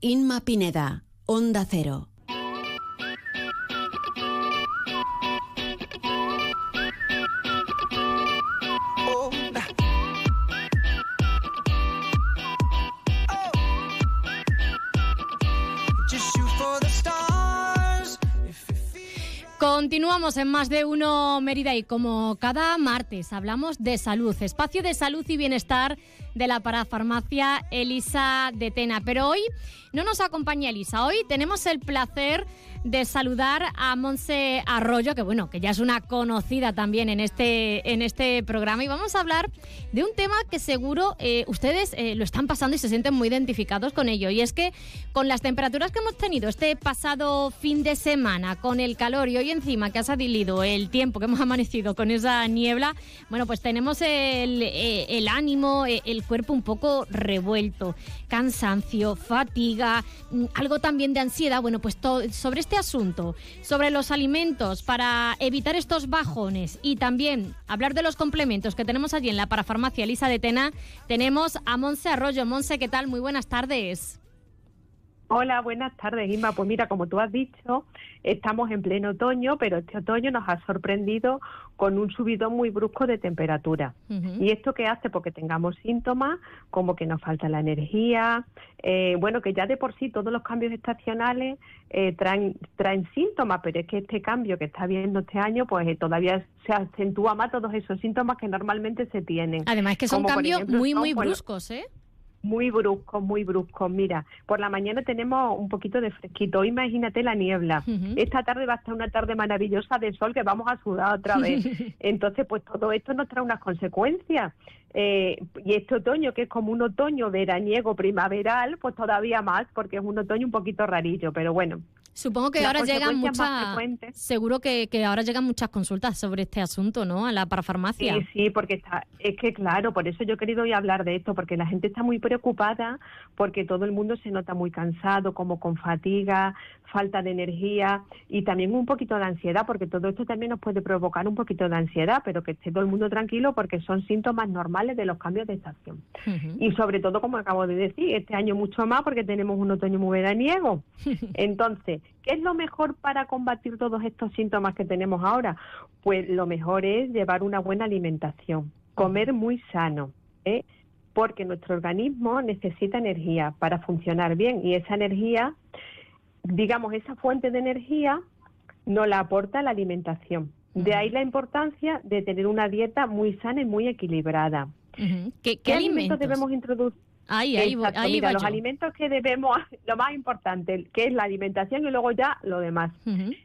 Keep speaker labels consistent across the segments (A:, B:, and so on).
A: Inma Pineda, Onda Cero.
B: Continuamos en más de uno Mérida y como cada martes hablamos de salud, espacio de salud y bienestar de la parafarmacia Elisa de Tena. Pero hoy no nos acompaña Elisa, hoy tenemos el placer de saludar a Monse Arroyo, que bueno, que ya es una conocida también en este, en este programa. Y vamos a hablar de un tema que seguro eh, ustedes eh, lo están pasando y se sienten muy identificados con ello. Y es que con las temperaturas que hemos tenido este pasado fin de semana, con el calor y hoy encima que ha salido el tiempo que hemos amanecido con esa niebla, bueno, pues tenemos el, eh, el ánimo, el cuerpo un poco revuelto, cansancio, fatiga, mm, algo también de ansiedad. Bueno, pues sobre este asunto, sobre los alimentos para evitar estos bajones y también hablar de los complementos que tenemos allí en la parafarmacia Elisa de Tena, tenemos a Monse Arroyo. Monse, ¿qué tal? Muy buenas tardes.
C: Hola, buenas tardes, Inma. Pues mira, como tú has dicho, estamos en pleno otoño, pero este otoño nos ha sorprendido con un subidón muy brusco de temperatura. ¿Y esto qué hace? Porque tengamos síntomas como que nos falta la energía, eh, bueno, que ya de por sí todos los cambios estacionales eh, traen, traen síntomas, pero es que este cambio que está habiendo este año, pues eh, todavía se acentúa más todos esos síntomas que normalmente se tienen.
B: Además que son cambios muy, muy bruscos, ¿eh?
C: Muy brusco, muy brusco. Mira, por la mañana tenemos un poquito de fresquito. Imagínate la niebla. Esta tarde va a estar una tarde maravillosa de sol que vamos a sudar otra vez. Entonces, pues todo esto nos trae unas consecuencias. Eh, y este otoño, que es como un otoño veraniego primaveral, pues todavía más, porque es un otoño un poquito rarillo. Pero bueno,
B: Supongo que ahora llegan muchas, seguro que, que, ahora llegan muchas consultas sobre este asunto, ¿no? A la parafarmacia.
C: Sí, sí, porque está, es que claro, por eso yo he querido hoy hablar de esto, porque la gente está muy preocupada, porque todo el mundo se nota muy cansado, como con fatiga, falta de energía y también un poquito de ansiedad, porque todo esto también nos puede provocar un poquito de ansiedad, pero que esté todo el mundo tranquilo porque son síntomas normales de los cambios de estación. Y sobre todo, como acabo de decir, este año mucho más porque tenemos un otoño muy veraniego. Entonces, ¿qué es lo mejor para combatir todos estos síntomas que tenemos ahora? Pues lo mejor es llevar una buena alimentación, comer muy sano, ¿eh? porque nuestro organismo necesita energía para funcionar bien y esa energía digamos, esa fuente de energía no la aporta la alimentación. De ahí la importancia de tener una dieta muy sana y muy equilibrada.
B: ¿Qué, alimentos?
C: debemos introducir?
B: Ahí, ahí, ahí
C: los alimentos que debemos, lo más importante, que es la alimentación y luego ya lo demás.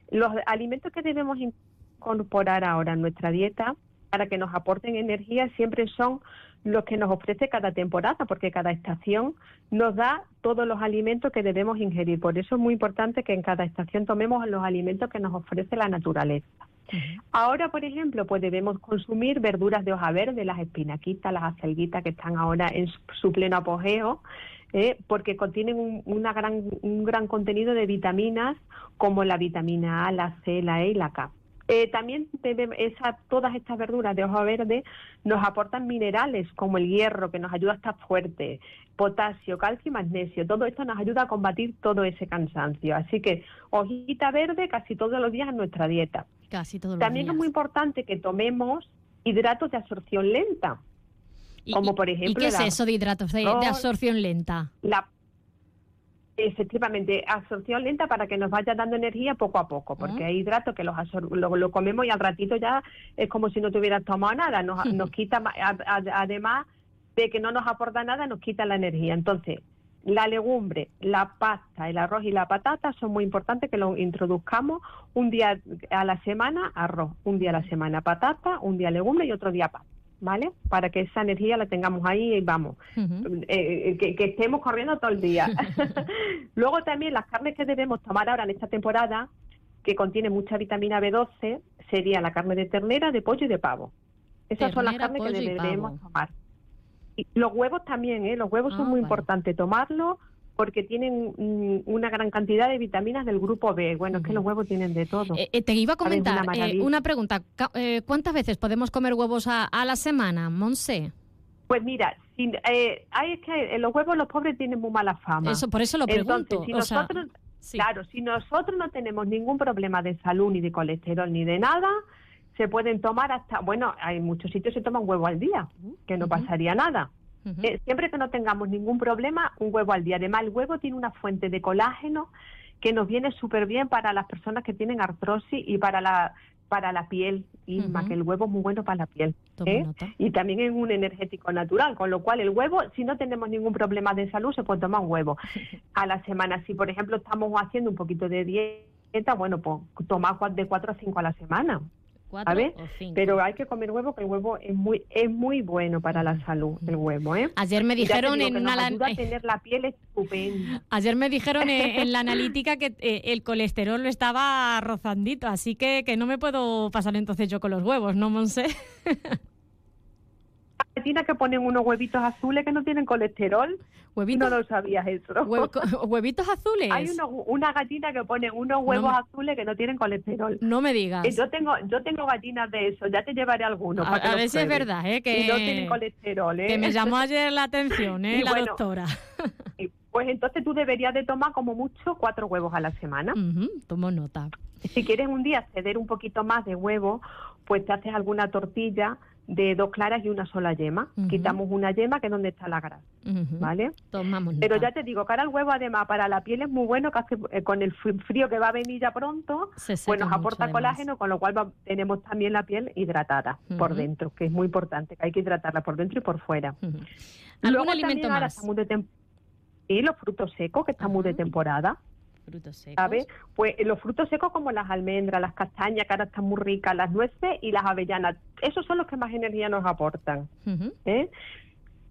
C: Los alimentos que debemos incorporar ahora en nuestra dieta para que nos aporten energía siempre son los que nos ofrece cada temporada, porque cada estación nos da todos los alimentos que debemos ingerir. Por eso es muy importante que en cada estación tomemos los alimentos que nos ofrece la naturaleza. Ahora, por ejemplo, pues debemos consumir verduras de hoja verde, las espinaquitas, las acelguitas que están ahora en su pleno apogeo, ¿eh? porque contienen un, una gran, un gran contenido de vitaminas como la vitamina A, la C, la E y la K. Eh, también esa, todas estas verduras de hoja verde nos aportan minerales como el hierro, que nos ayuda a estar fuerte, potasio, calcio y magnesio. Todo esto nos ayuda a combatir todo ese cansancio. Así que hojita verde casi todos los días en nuestra dieta.
B: Casi todos los
C: También es muy importante que tomemos hidratos de absorción lenta. Como por ejemplo.
B: ¿Y qué es eso de hidratos de, de absorción lenta?
C: La Efectivamente, absorción lenta para que nos vaya dando energía poco a poco, porque hay hidratos que los lo, comemos y al ratito ya es como si no tuvieras tomado nada, nos, nos quita, además de que no nos aporta nada, nos quita la energía. Entonces, la legumbre, la pasta, el arroz y la patata son muy importantes que lo introduzcamos un día a la semana arroz, un día a la semana patata, un día legumbre y otro día pasta. ¿Vale? Para que esa energía la tengamos ahí y vamos, eh, eh, que, estemos corriendo todo el día. Luego también las carnes que debemos tomar ahora en esta temporada, que contiene mucha vitamina B12, sería la carne de ternera, de pollo y de pavo. Esas son las carnes que debemos tomar. Y los huevos también, ¿eh? Los huevos son ah, muy importantes tomarlos porque tienen una gran cantidad de vitaminas del grupo B. Bueno, es que los huevos tienen de todo.
B: Eh, eh, te iba a comentar eh, una, pregunta. ¿Cuántas veces podemos comer huevos a, la semana, Monse?
C: Pues mira, eh, hay, es que los huevos los pobres tienen muy mala fama.
B: Eso, por eso lo pregunto.
C: si nosotros, Claro, si nosotros no tenemos ningún problema de salud, ni de colesterol, ni de nada, se pueden tomar hasta, bueno, hay muchos sitios que se toman huevo al día, que no pasaría nada. Eh, siempre que no tengamos ningún problema, un huevo al día. Además, el huevo tiene una fuente de colágeno que nos viene súper bien para las personas que tienen artrosis y para la para la piel, y que el huevo es muy bueno para la piel. ¿eh? Y también es un energético natural, con lo cual el huevo, si no tenemos ningún problema de salud, se puede tomar un huevo a la semana. Si, por ejemplo, estamos haciendo un poquito de dieta, bueno, pues tomar de cuatro a cinco a la semana. Pero hay que comer huevo, que el huevo es muy es muy bueno para la salud, el huevo, ¿eh?
B: Ayer me dijeron en una
C: tener la piel estupenda.
B: Ayer me dijeron en, la analítica que eh, el colesterol lo estaba rozandito, así que que no me puedo pasar entonces yo con los huevos, ¿no, Monse?
C: gallina que ponen unos huevitos azules que no tienen colesterol. ¿Huevitos? No lo sabías eso.
B: ¿Huevitos azules?
C: Hay una gallina que pone unos huevos azules que no tienen colesterol.
B: No me digas.
C: yo tengo yo tengo gallinas de eso, ya te llevaré algunos.
B: A, ver si es verdad, ¿eh? Que,
C: no tienen colesterol, ¿eh?
B: Que me llamó ayer la atención, ¿eh? la doctora.
C: Pues entonces tú deberías de tomar como mucho cuatro huevos a la semana.
B: tomo nota.
C: Si quieres un día ceder un poquito más de huevo, pues te haces alguna tortilla de dos claras y una sola yema. Quitamos una yema que es donde está la grasa, ¿vale?
B: Tomamos
C: Pero ya te digo, cara al huevo además para la piel es muy bueno, que hace, eh, con el frío que va a venir ya pronto, pues nos aporta colágeno, con lo cual tenemos también la piel hidratada por dentro, que es muy importante, que hay que hidratarla por dentro y por fuera.
B: ¿Algún alimento más?
C: y los frutos secos, que están muy de temporada.
B: Frutos secos.
C: ¿Sabes? Pues eh, los frutos secos como las almendras, las castañas, que ahora están muy ricas, las nueces y las avellanas. Esos son los que más energía nos aportan. ¿eh?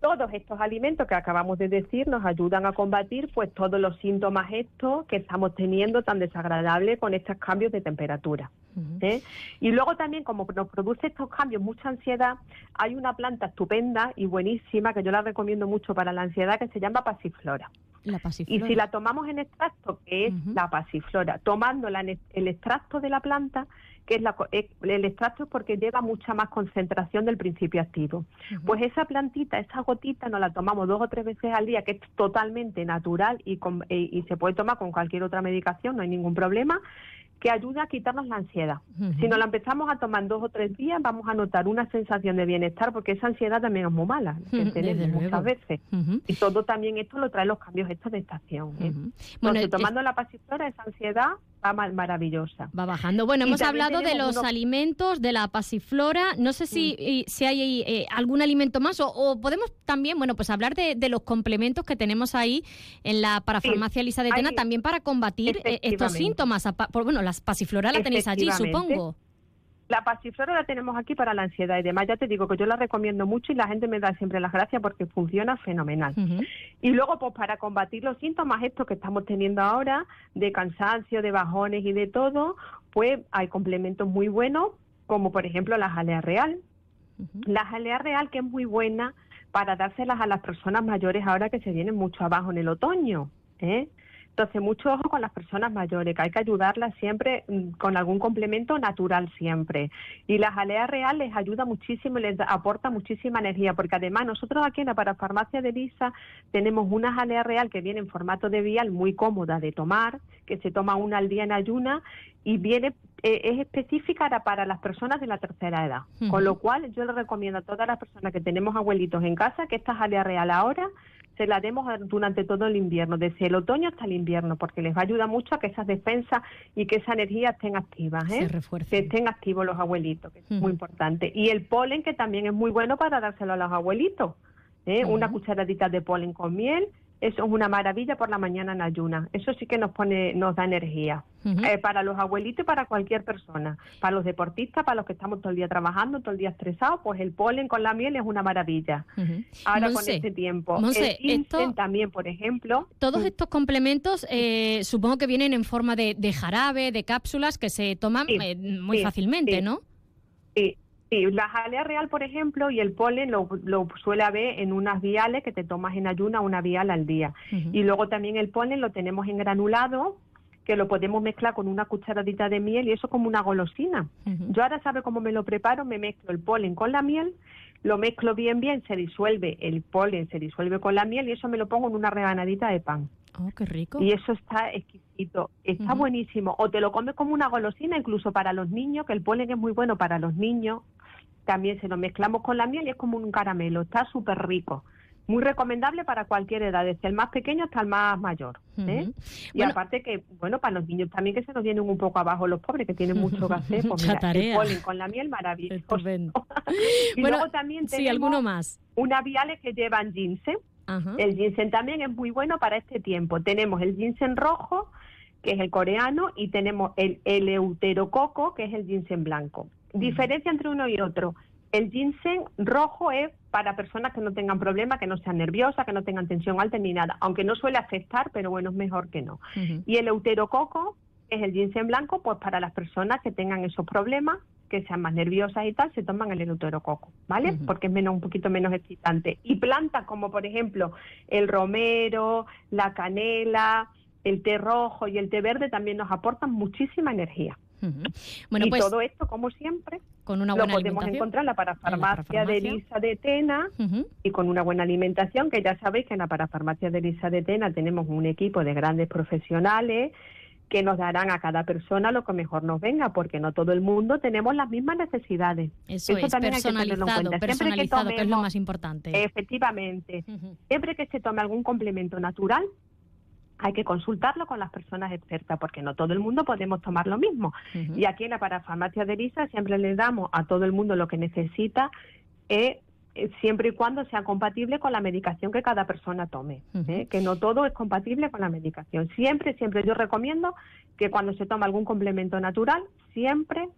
C: Todos estos alimentos que acabamos de decir nos ayudan a combatir pues todos los síntomas estos que estamos teniendo tan desagradables con estos cambios de temperatura. ¿eh? Y luego también, como nos produce estos cambios mucha ansiedad, hay una planta estupenda y buenísima que yo la recomiendo mucho para la ansiedad que se llama pasiflora. Y si la tomamos en extracto, que es la pasiflora, tomándola en el extracto de la planta, que es la, el extracto es porque lleva mucha más concentración del principio activo. Pues esa plantita, esa gotita, nos la tomamos dos o tres veces al día, que es totalmente natural y, y se puede tomar con cualquier otra medicación, no hay ningún problema que ayuda a quitarnos la ansiedad. Si nos la empezamos a tomar dos o tres días, vamos a notar una sensación de bienestar, porque esa ansiedad también es muy mala, que tenemos muchas veces. Y todo también esto lo trae los cambios estos de estación. ¿eh? Bueno, tomando la pasiflora, esa ansiedad va maravillosa.
B: Va bajando. Bueno, hemos hablado de los alimentos, de la pasiflora. No sé si, si hay eh, algún alimento más o, podemos también, bueno, pues hablar de, los complementos que tenemos ahí en la parafarmacia Lisa de Tena también para combatir eh, estos síntomas. Por, bueno, la pasiflora la tenéis allí, supongo.
C: La pasiflora la tenemos aquí para la ansiedad y demás. Ya te digo que yo la recomiendo mucho y la gente me da siempre las gracias porque funciona fenomenal. Y luego, pues para combatir los síntomas estos que estamos teniendo ahora, de cansancio, de bajones y de todo, pues hay complementos muy buenos, como por ejemplo la jalea real. La jalea real que es muy buena para dárselas a las personas mayores ahora que se vienen mucho abajo en el otoño. ¿eh? Entonces, mucho ojo con las personas mayores, que hay que ayudarlas siempre mm, con algún complemento natural siempre. Y la jalea real les ayuda muchísimo les aporta muchísima energía, porque además nosotros aquí en la parafarmacia de Visa tenemos una jalea real que viene en formato de vial muy cómoda de tomar, que se toma una al día en ayuna y viene eh, es específica para las personas de la tercera edad. Con lo cual, yo le recomiendo a todas las personas que tenemos abuelitos en casa que esta jalea real ahora se la demos durante todo el invierno, desde el otoño hasta el invierno, porque les va a ayudar mucho a que esas defensas y que esa energía estén activas, ¿eh? que estén activos los abuelitos, que es muy importante. Y el polen, que también es muy bueno para dárselo a los abuelitos. ¿eh? Una cucharadita de polen con miel es una maravilla por la mañana en ayuna. Eso sí que nos pone, nos da energía. Eh, para los abuelitos y para cualquier persona. Para los deportistas, para los que estamos todo el día trabajando, todo el día estresados, pues el polen con la miel es una maravilla. Ahora con este tiempo. el también, por ejemplo.
B: Todos estos complementos eh, supongo que vienen en forma de, jarabe, de cápsulas que se toman eh, muy fácilmente, ¿no?
C: Sí, Sí, la jalea real, por ejemplo, y el polen lo, suele haber en unas viales que te tomas en ayuna, una vial al día. Y luego también el polen lo tenemos en granulado, que lo podemos mezclar con una cucharadita de miel y eso como una golosina. Yo ahora sabe cómo me lo preparo, me mezclo el polen con la miel, lo mezclo bien, bien, se disuelve el polen, se disuelve con la miel y eso me lo pongo en una rebanadita de pan.
B: Oh, qué rico.
C: Y eso está exquisito, está buenísimo. O te lo comes como una golosina, incluso para los niños, que el polen es muy bueno para los niños. También se lo mezclamos con la miel y es como un caramelo, está súper rico muy recomendable para cualquier edad, desde el más pequeño hasta el más mayor. ¿eh? Y aparte que, bueno, para los niños también que se nos vienen un poco abajo los pobres, que tienen mucho café, pues mira, el polen con la miel maravilloso.
B: y bueno, luego también tenemos sí, alguno más.
C: unas viales que llevan ginseng. El ginseng también es muy bueno para este tiempo. Tenemos el ginseng rojo, que es el coreano, y tenemos el eleuterococo, que es el ginseng blanco. Diferencia entre uno y otro. El ginseng rojo es para personas que no tengan problemas, que no sean nerviosas, que no tengan tensión alta ni nada, aunque no suele afectar, pero bueno, es mejor que no. Y el euterococo, que es el ginseng blanco, pues para las personas que tengan esos problemas, que sean más nerviosas y tal, se toman el euterococo, ¿vale? Porque es menos, un poquito menos excitante. Y plantas como por ejemplo el romero, la canela, el té rojo y el té verde también nos aportan muchísima energía. Bueno, y pues, todo esto, como siempre, con una buena lo podemos encontrar en la parafarmacia, de Elisa de Tena. Y con una buena alimentación, que ya sabéis que en la parafarmacia de Elisa de Tena tenemos un equipo de grandes profesionales que nos darán a cada persona lo que mejor nos venga, porque no todo el mundo tenemos las mismas necesidades.
B: Eso, es, también personalizado, hay que personalizado, que, es lo más importante.
C: Efectivamente. Siempre que se tome algún complemento natural, hay que consultarlo con las personas expertas porque no todo el mundo podemos tomar lo mismo. Y aquí en la parafarmacia de Elisa siempre le damos a todo el mundo lo que necesita, eh, eh, siempre y cuando sea compatible con la medicación que cada persona tome, ¿eh? que no todo es compatible con la medicación. Siempre, siempre yo recomiendo que cuando se toma algún complemento natural, siempre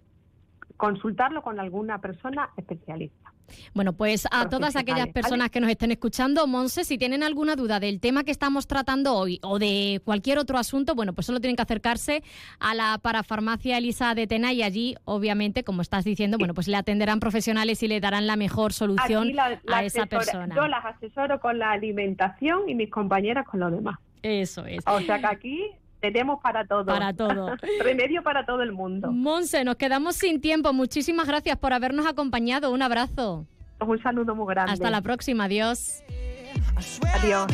C: consultarlo con alguna persona especialista.
B: Bueno, pues a todas aquellas personas que nos estén escuchando, Monse, si tienen alguna duda del tema que estamos tratando hoy o de cualquier otro asunto, bueno, pues solo tienen que acercarse a la parafarmacia Elisa de Tena y allí, obviamente, como estás diciendo, bueno, pues le atenderán profesionales y le darán la mejor solución a esa persona.
C: Yo las asesoro con la alimentación y mis compañeras con lo demás.
B: Eso es.
C: O sea que aquí tenemos para todo.
B: Para todo.
C: Remedio para todo el mundo.
B: Monse, nos quedamos sin tiempo. Muchísimas gracias por habernos acompañado. Un abrazo.
C: Un saludo muy grande.
B: Hasta la próxima. Adiós.
C: Adiós.